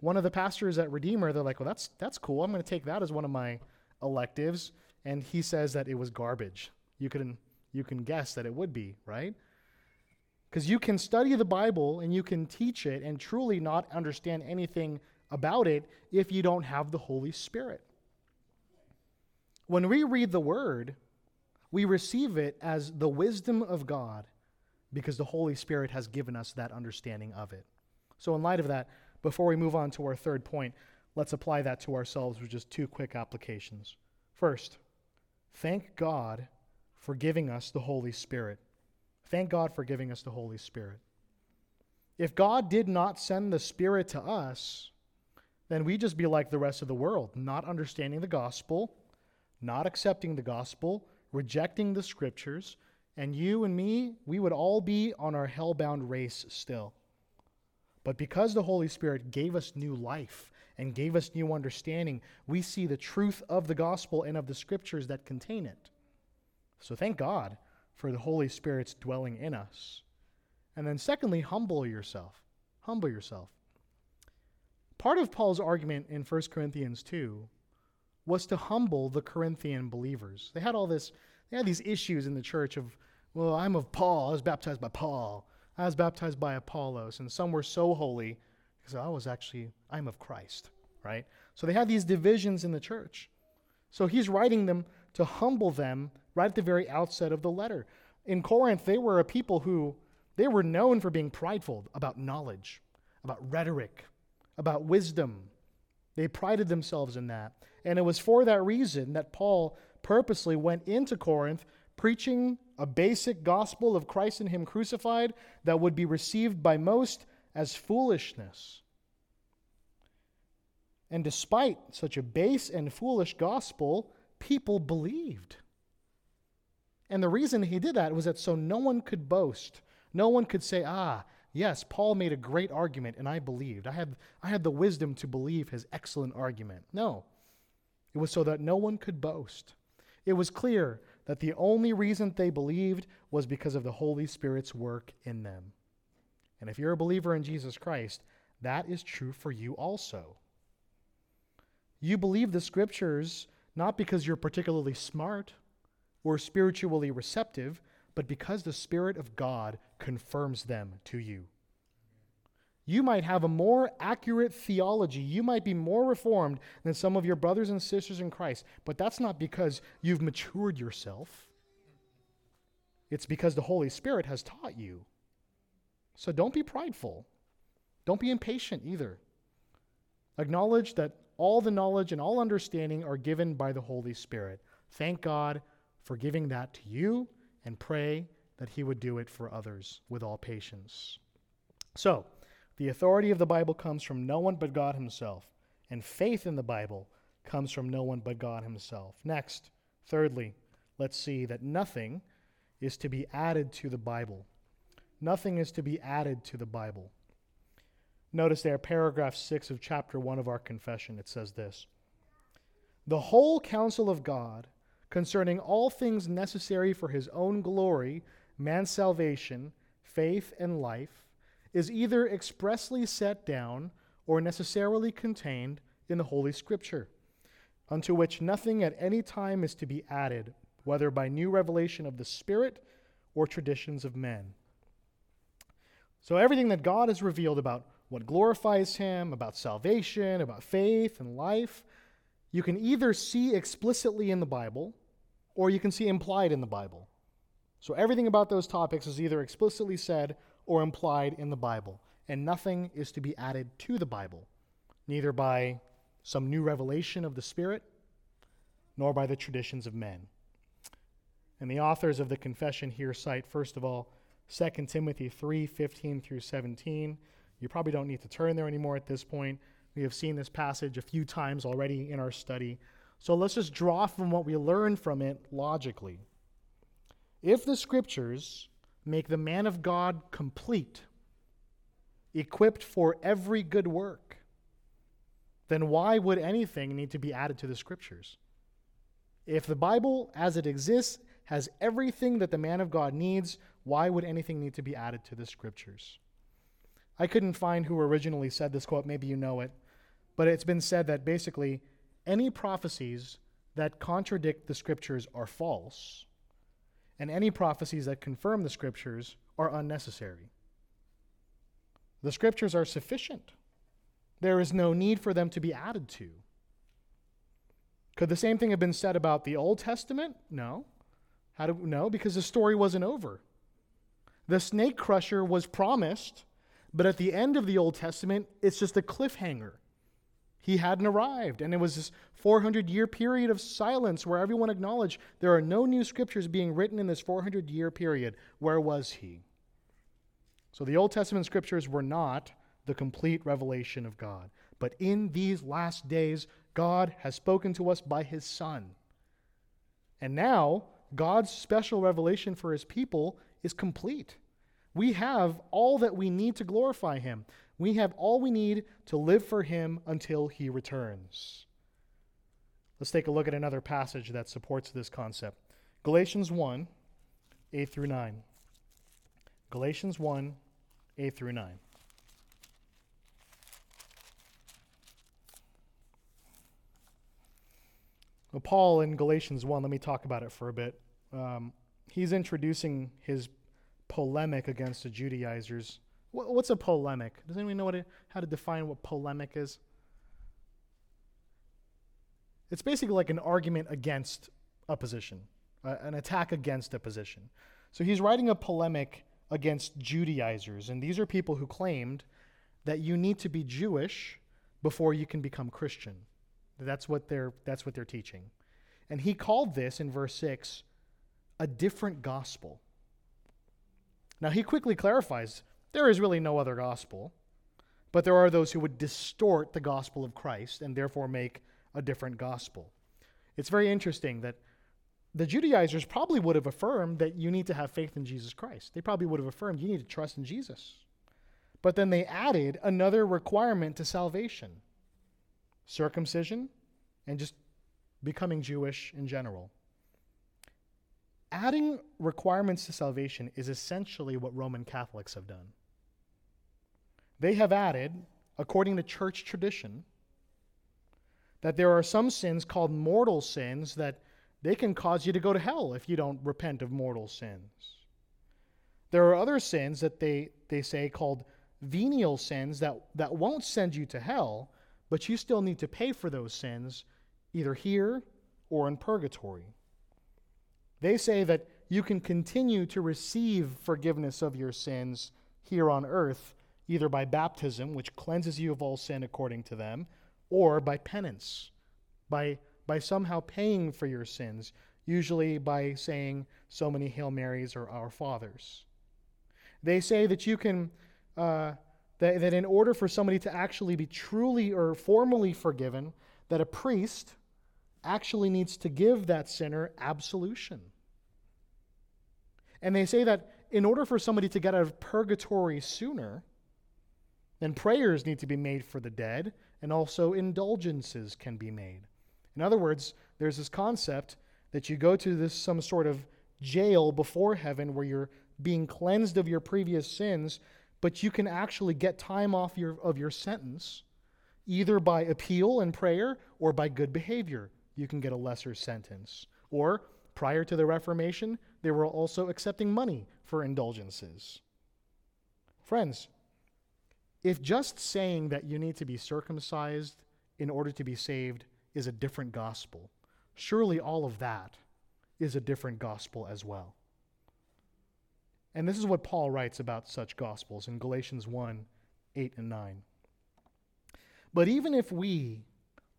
One of the pastors at Redeemer, they're like, well, that's, that's cool. I'm going to take that as one of my electives and he says that it was garbage. You can you can guess that it would be, right? Because you can study the Bible and you can teach it and truly not understand anything about it if you don't have the Holy Spirit. When we read the Word, we receive it as the wisdom of God because the Holy Spirit has given us that understanding of it. So, in light of that, before we move on to our third point, let's apply that to ourselves with just two quick applications. First, Thank God for giving us the Holy Spirit. Thank God for giving us the Holy Spirit. If God did not send the Spirit to us, then we'd just be like the rest of the world, not understanding the gospel, not accepting the gospel, rejecting the scriptures, and you and me, we would all be on our hell-bound race still. But because the Holy Spirit gave us new life and gave us new understanding, we see the truth of the gospel and of the scriptures that contain it. So thank God for the Holy Spirit's dwelling in us. And then, secondly, humble yourself. Humble yourself. Part of Paul's argument in 1 Corinthians 2 was to humble the Corinthian believers. They had all this, they had these issues in the church of, well, I'm of Paul, I was baptized by Paul, I was baptized by Apollos, and some were so holy because I was actually, I'm of Christ, right? So they had these divisions in the church. So he's writing them to humble them right at the very outset of the letter. In Corinth, they were a people who they were known for being prideful about knowledge, about rhetoric, about wisdom. They prided themselves in that. And it was for that reason that Paul purposely went into Corinth preaching a basic gospel of Christ and Him crucified that would be received by most as foolishness. And despite such a base and foolish gospel, people believed. And the reason he did that was that so no one could boast. No one could say, ah, yes, Paul made a great argument and I believed. I had, I had the wisdom to believe his excellent argument. No. It was so that no one could boast. It was clear that the only reason they believed was because of the Holy Spirit's work in them. And if you're a believer in Jesus Christ, that is true for you also. You believe the scriptures not because you're particularly smart or spiritually receptive, but because the Spirit of God confirms them to you. You might have a more accurate theology. You might be more reformed than some of your brothers and sisters in Christ, but that's not because you've matured yourself. It's because the Holy Spirit has taught you. So don't be prideful. Don't be impatient either. Acknowledge that all the knowledge and all understanding are given by the Holy Spirit. Thank God for giving that to you and pray that He would do it for others with all patience. So, the authority of the Bible comes from no one but God Himself, and faith in the Bible comes from no one but God Himself. Next, thirdly, let's see that nothing is to be added to the Bible. Nothing is to be added to the Bible. Notice there, paragraph 6 of chapter 1 of our confession, it says this The whole counsel of God concerning all things necessary for his own glory, man's salvation, faith, and life, is either expressly set down or necessarily contained in the Holy Scripture, unto which nothing at any time is to be added, whether by new revelation of the Spirit or traditions of men. So, everything that God has revealed about what glorifies Him, about salvation, about faith and life, you can either see explicitly in the Bible or you can see implied in the Bible. So everything about those topics is either explicitly said or implied in the Bible, and nothing is to be added to the Bible, neither by some new revelation of the Spirit nor by the traditions of men. And the authors of the confession here cite, first of all, 2 Timothy 3 15 through 17. You probably don't need to turn there anymore at this point. We have seen this passage a few times already in our study. So let's just draw from what we learn from it logically. If the scriptures make the man of God complete, equipped for every good work, then why would anything need to be added to the scriptures? If the Bible, as it exists, has everything that the man of God needs, why would anything need to be added to the scriptures? I couldn't find who originally said this quote, maybe you know it, but it's been said that basically any prophecies that contradict the scriptures are false, and any prophecies that confirm the scriptures are unnecessary. The scriptures are sufficient. There is no need for them to be added to. Could the same thing have been said about the Old Testament? No. How do no? Because the story wasn't over. The snake crusher was promised, but at the end of the Old Testament, it's just a cliffhanger. He hadn't arrived. And it was this 400 year period of silence where everyone acknowledged there are no new scriptures being written in this 400 year period. Where was he? So the Old Testament scriptures were not the complete revelation of God. But in these last days, God has spoken to us by his Son. And now, God's special revelation for his people is complete. We have all that we need to glorify him. We have all we need to live for him until he returns. Let's take a look at another passage that supports this concept. Galatians 1, 8 through 9. Galatians 1, 8 through 9. Well, Paul in Galatians 1, let me talk about it for a bit. Um, he's introducing his polemic against the Judaizers. What's a polemic? Does anyone know what it, how to define what polemic is? It's basically like an argument against a position, an attack against a position. So he's writing a polemic against Judaizers, and these are people who claimed that you need to be Jewish before you can become Christian. That's what they're, that's what they're teaching. And he called this in verse 6 a different gospel. Now, he quickly clarifies there is really no other gospel, but there are those who would distort the gospel of Christ and therefore make a different gospel. It's very interesting that the Judaizers probably would have affirmed that you need to have faith in Jesus Christ. They probably would have affirmed you need to trust in Jesus. But then they added another requirement to salvation circumcision and just becoming Jewish in general. Adding requirements to salvation is essentially what Roman Catholics have done. They have added, according to church tradition, that there are some sins called mortal sins that they can cause you to go to hell if you don't repent of mortal sins. There are other sins that they, they say called venial sins that, that won't send you to hell, but you still need to pay for those sins either here or in purgatory. They say that you can continue to receive forgiveness of your sins here on earth, either by baptism, which cleanses you of all sin according to them, or by penance, by, by somehow paying for your sins, usually by saying so many Hail Marys or Our Fathers. They say that you can, uh, that, that in order for somebody to actually be truly or formally forgiven, that a priest actually needs to give that sinner absolution. And they say that in order for somebody to get out of purgatory sooner, then prayers need to be made for the dead, and also indulgences can be made. In other words, there's this concept that you go to this some sort of jail before heaven where you're being cleansed of your previous sins, but you can actually get time off your, of your sentence either by appeal and prayer or by good behavior. You can get a lesser sentence. Or prior to the Reformation, they were also accepting money for indulgences. Friends, if just saying that you need to be circumcised in order to be saved is a different gospel, surely all of that is a different gospel as well. And this is what Paul writes about such gospels in Galatians 1 8 and 9. But even if we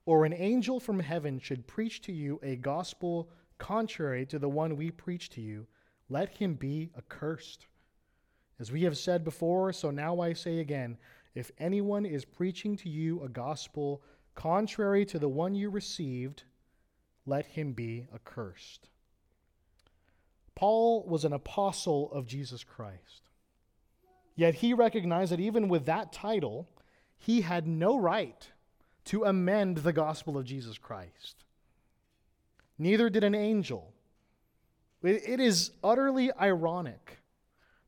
or an angel from heaven should preach to you a gospel contrary to the one we preach to you, let him be accursed. As we have said before, so now I say again if anyone is preaching to you a gospel contrary to the one you received, let him be accursed. Paul was an apostle of Jesus Christ. Yet he recognized that even with that title, he had no right to amend the gospel of Jesus Christ. Neither did an angel. It is utterly ironic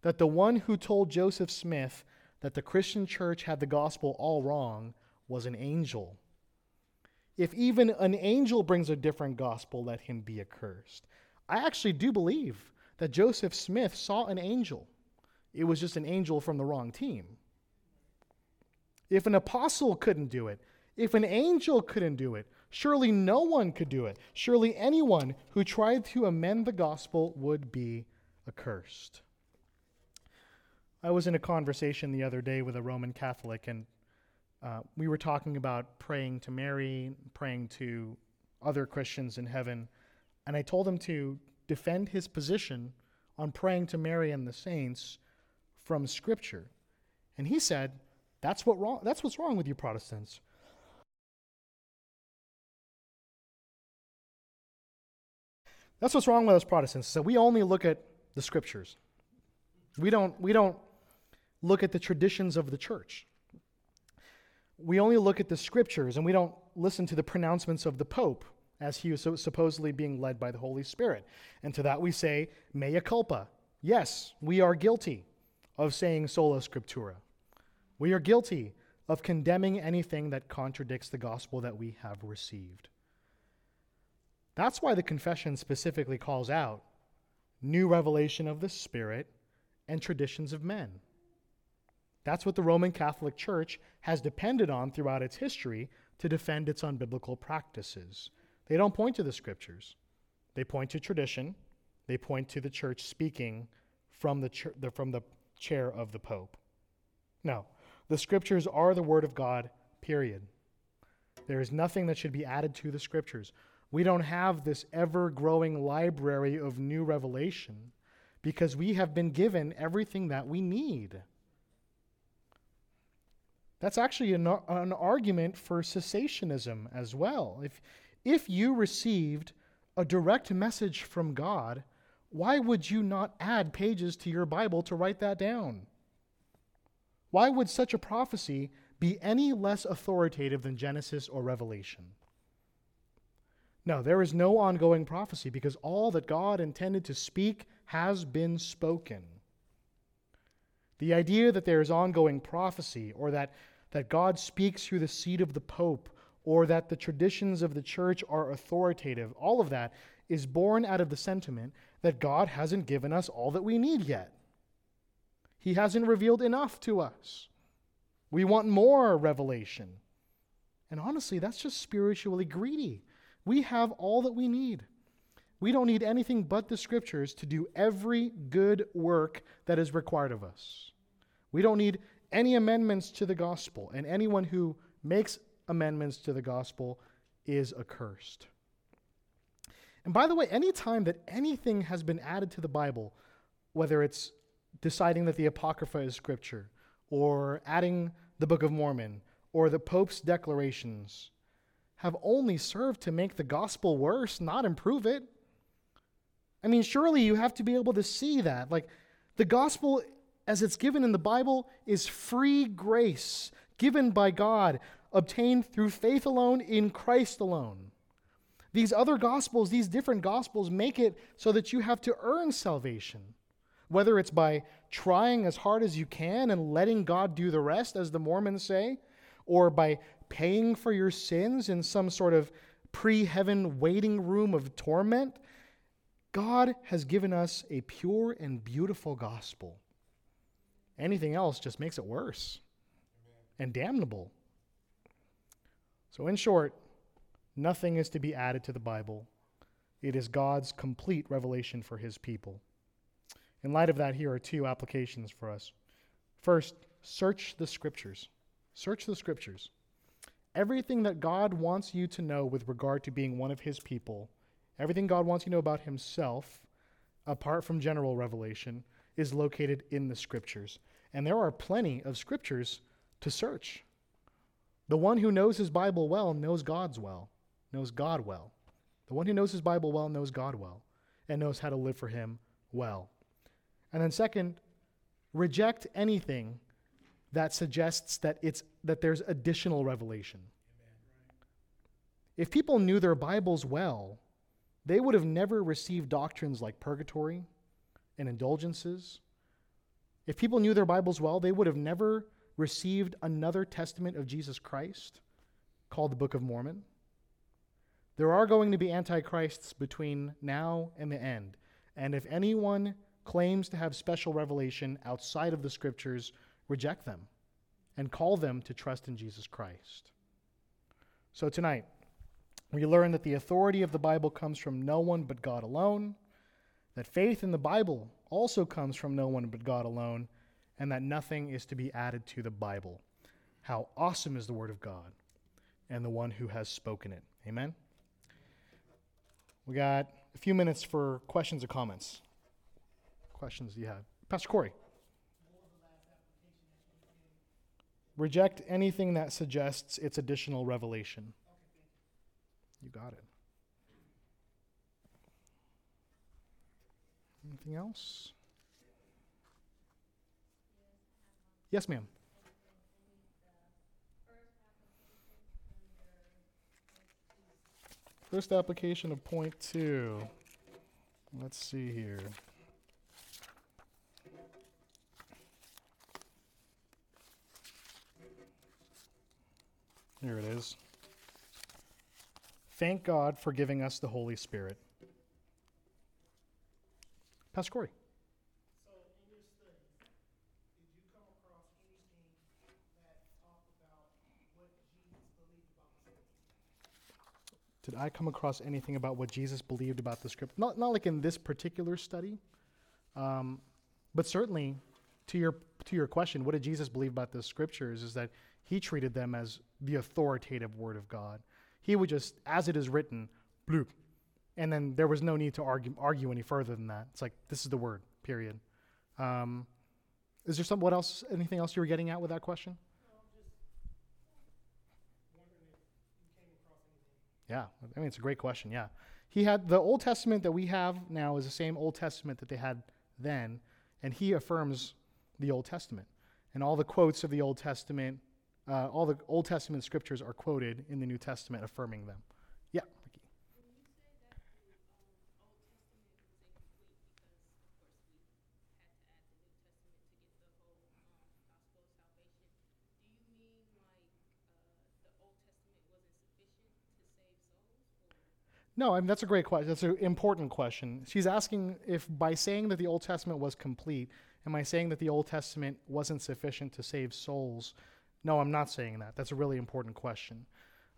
that the one who told Joseph Smith that the Christian church had the gospel all wrong was an angel. If even an angel brings a different gospel, let him be accursed. I actually do believe that Joseph Smith saw an angel. It was just an angel from the wrong team. If an apostle couldn't do it, if an angel couldn't do it, surely no one could do it. Surely anyone who tried to amend the gospel would be accursed. I was in a conversation the other day with a Roman Catholic, and uh, we were talking about praying to Mary, praying to other Christians in heaven, and I told him to defend his position on praying to Mary and the saints from Scripture. And he said, that's, what wrong, that's what's wrong with you Protestants. That's what's wrong with us Protestants. So we only look at the scriptures. We don't, we don't look at the traditions of the church. we only look at the scriptures and we don't listen to the pronouncements of the Pope as he was supposedly being led by the Holy Spirit. And to that we say, mea culpa. Yes, we are guilty of saying sola scriptura. We are guilty of condemning anything that contradicts the gospel that we have received. That's why the confession specifically calls out new revelation of the Spirit and traditions of men. That's what the Roman Catholic Church has depended on throughout its history to defend its unbiblical practices. They don't point to the scriptures, they point to tradition, they point to the church speaking from the, the, from the chair of the Pope. No, the scriptures are the Word of God, period. There is nothing that should be added to the scriptures. We don't have this ever growing library of new revelation because we have been given everything that we need. That's actually an, an argument for cessationism as well. If, if you received a direct message from God, why would you not add pages to your Bible to write that down? Why would such a prophecy be any less authoritative than Genesis or Revelation? No, there is no ongoing prophecy because all that God intended to speak has been spoken. The idea that there is ongoing prophecy or that, that God speaks through the seat of the Pope or that the traditions of the church are authoritative, all of that is born out of the sentiment that God hasn't given us all that we need yet. He hasn't revealed enough to us. We want more revelation. And honestly, that's just spiritually greedy. We have all that we need. We don't need anything but the scriptures to do every good work that is required of us. We don't need any amendments to the gospel, and anyone who makes amendments to the gospel is accursed. And by the way, any time that anything has been added to the Bible, whether it's deciding that the Apocrypha is scripture, or adding the Book of Mormon, or the Pope's declarations, have only served to make the gospel worse, not improve it. I mean, surely you have to be able to see that. Like, the gospel, as it's given in the Bible, is free grace given by God, obtained through faith alone in Christ alone. These other gospels, these different gospels, make it so that you have to earn salvation, whether it's by trying as hard as you can and letting God do the rest, as the Mormons say, or by paying for your sins in some sort of pre heaven waiting room of torment. God has given us a pure and beautiful gospel. Anything else just makes it worse and damnable. So, in short, nothing is to be added to the Bible. It is God's complete revelation for his people. In light of that, here are two applications for us. First, search the scriptures. Search the scriptures. Everything that God wants you to know with regard to being one of his people, everything God wants you to know about himself, apart from general revelation, is located in the scriptures. And there are plenty of scriptures to search. The one who knows his Bible well knows God's well, knows God well. The one who knows his Bible well knows God well and knows how to live for him well. And then second, reject anything that suggests that it's that there's additional revelation. If people knew their Bibles well, they would have never received doctrines like purgatory and indulgences. If people knew their Bibles well, they would have never received another testament of Jesus Christ called the Book of Mormon. There are going to be antichrists between now and the end. And if anyone claims to have special revelation outside of the scriptures, reject them and call them to trust in Jesus Christ. So tonight, we learn that the authority of the Bible comes from no one but God alone, that faith in the Bible also comes from no one but God alone, and that nothing is to be added to the Bible. How awesome is the Word of God and the one who has spoken it. Amen. We got a few minutes for questions or comments. Questions you have? Pastor Corey. Reject anything that suggests its additional revelation. You got it. Anything else? Yes, ma'am. First application of point two. Let's see here. Here it is. Thank God for giving us the Holy Spirit. Pastor Corey. So in your studies, did you come across anything that talked about what Jesus believed about the scripture? Did I come across anything about what Jesus believed about the script? Not, not like in this particular study, um, but certainly to your to your question, what did Jesus believe about the scriptures? Is that he treated them as the authoritative word of God. He would just, as it is written, bloop, and then there was no need to argue argue any further than that. It's like this is the word. Period. Um, is there some what else? Anything else you were getting at with that question? No, I'm just wondering if you came across anything. Yeah, I mean it's a great question. Yeah, he had the Old Testament that we have now is the same Old Testament that they had then, and he affirms the Old Testament, and all the quotes of the Old Testament, uh, all the Old Testament scriptures are quoted in the New Testament affirming them. Yeah? No, I mean, that's a great question. That's an important question. She's asking if by saying that the Old Testament was complete, am I saying that the Old Testament wasn't sufficient to save souls? No, I'm not saying that. That's a really important question.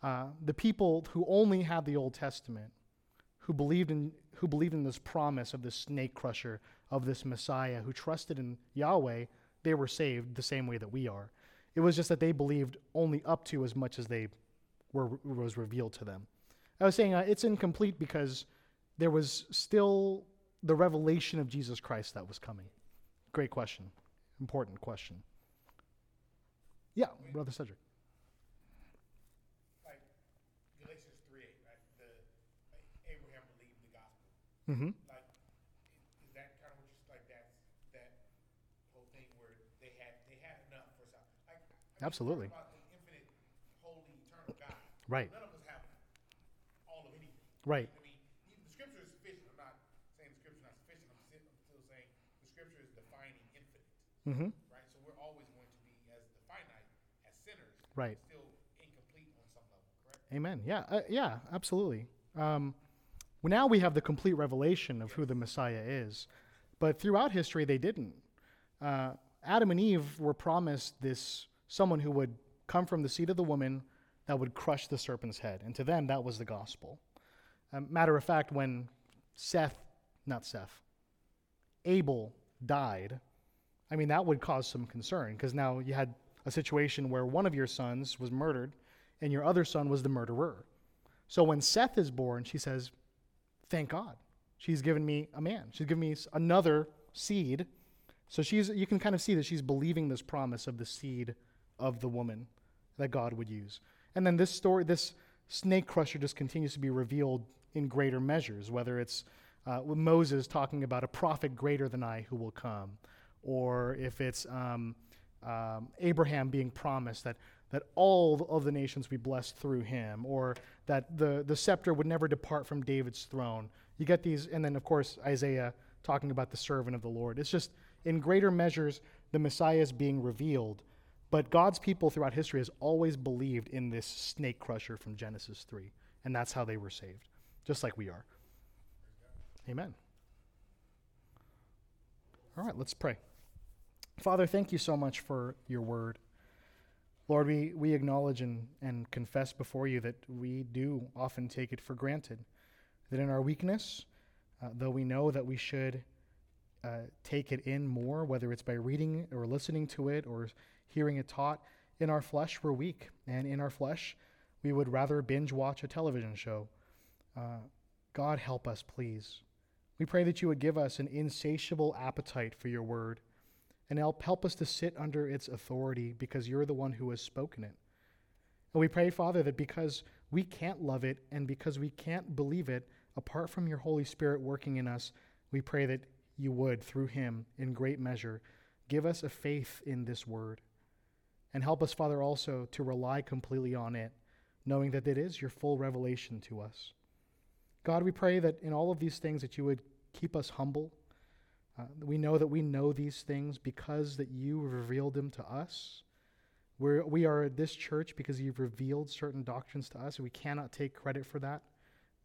Uh, the people who only had the Old Testament, who believed in who believed in this promise of this snake crusher, of this Messiah, who trusted in Yahweh, they were saved the same way that we are. It was just that they believed only up to as much as they were was revealed to them. I was saying uh, it's incomplete because there was still the revelation of Jesus Christ that was coming. Great question. Important question. Yeah, Brother Cedric. like Galatians three eight, right? The like Abraham believed the gospel. Mm-hmm. Like, is, is that kind of what you like? That's that whole thing where they had they had enough for some. Like, I mean, Absolutely. About the infinite, holy, eternal God. Right. None of us have all of anything. Right. I mean, the scripture is sufficient. I'm not saying the scripture is not sufficient. I'm still saying the scripture is defining infinite. Mm-hmm. Right. So we're always going to be as the finite as sinners. Right. Still incomplete on some level. Correct. Amen. Yeah, uh, yeah, absolutely. Um, well, now we have the complete revelation of who the Messiah is, but throughout history they didn't. Uh, Adam and Eve were promised this someone who would come from the seed of the woman that would crush the serpent's head, and to them that was the gospel. Um, matter of fact, when Seth, not Seth, Abel died, I mean that would cause some concern because now you had a situation where one of your sons was murdered and your other son was the murderer. So when Seth is born, she says, Thank God. She's given me a man. She's given me another seed. So she's you can kind of see that she's believing this promise of the seed of the woman that God would use. And then this story, this snake crusher just continues to be revealed in greater measures, whether it's uh, Moses talking about a prophet greater than I who will come, or if it's um, um, Abraham being promised that, that all of the nations would be blessed through him, or that the, the scepter would never depart from David's throne. You get these, and then, of course, Isaiah talking about the servant of the Lord. It's just in greater measures, the Messiah is being revealed. But God's people throughout history has always believed in this snake crusher from Genesis 3, and that's how they were saved, just like we are. Amen. All right, let's pray. Father, thank you so much for your word. Lord, we, we acknowledge and, and confess before you that we do often take it for granted. That in our weakness, uh, though we know that we should uh, take it in more, whether it's by reading or listening to it or hearing it taught, in our flesh we're weak. And in our flesh, we would rather binge watch a television show. Uh, God, help us, please. We pray that you would give us an insatiable appetite for your word and help, help us to sit under its authority because you're the one who has spoken it. And we pray, Father, that because we can't love it and because we can't believe it apart from your Holy Spirit working in us, we pray that you would, through him, in great measure, give us a faith in this word. And help us, Father, also to rely completely on it, knowing that it is your full revelation to us. God, we pray that in all of these things that you would keep us humble. Uh, we know that we know these things because that you revealed them to us. We're, we are this church because you've revealed certain doctrines to us, we cannot take credit for that.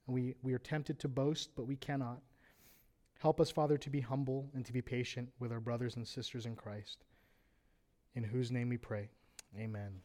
We, we are tempted to boast, but we cannot. Help us, Father, to be humble and to be patient with our brothers and sisters in Christ, in whose name we pray. Amen.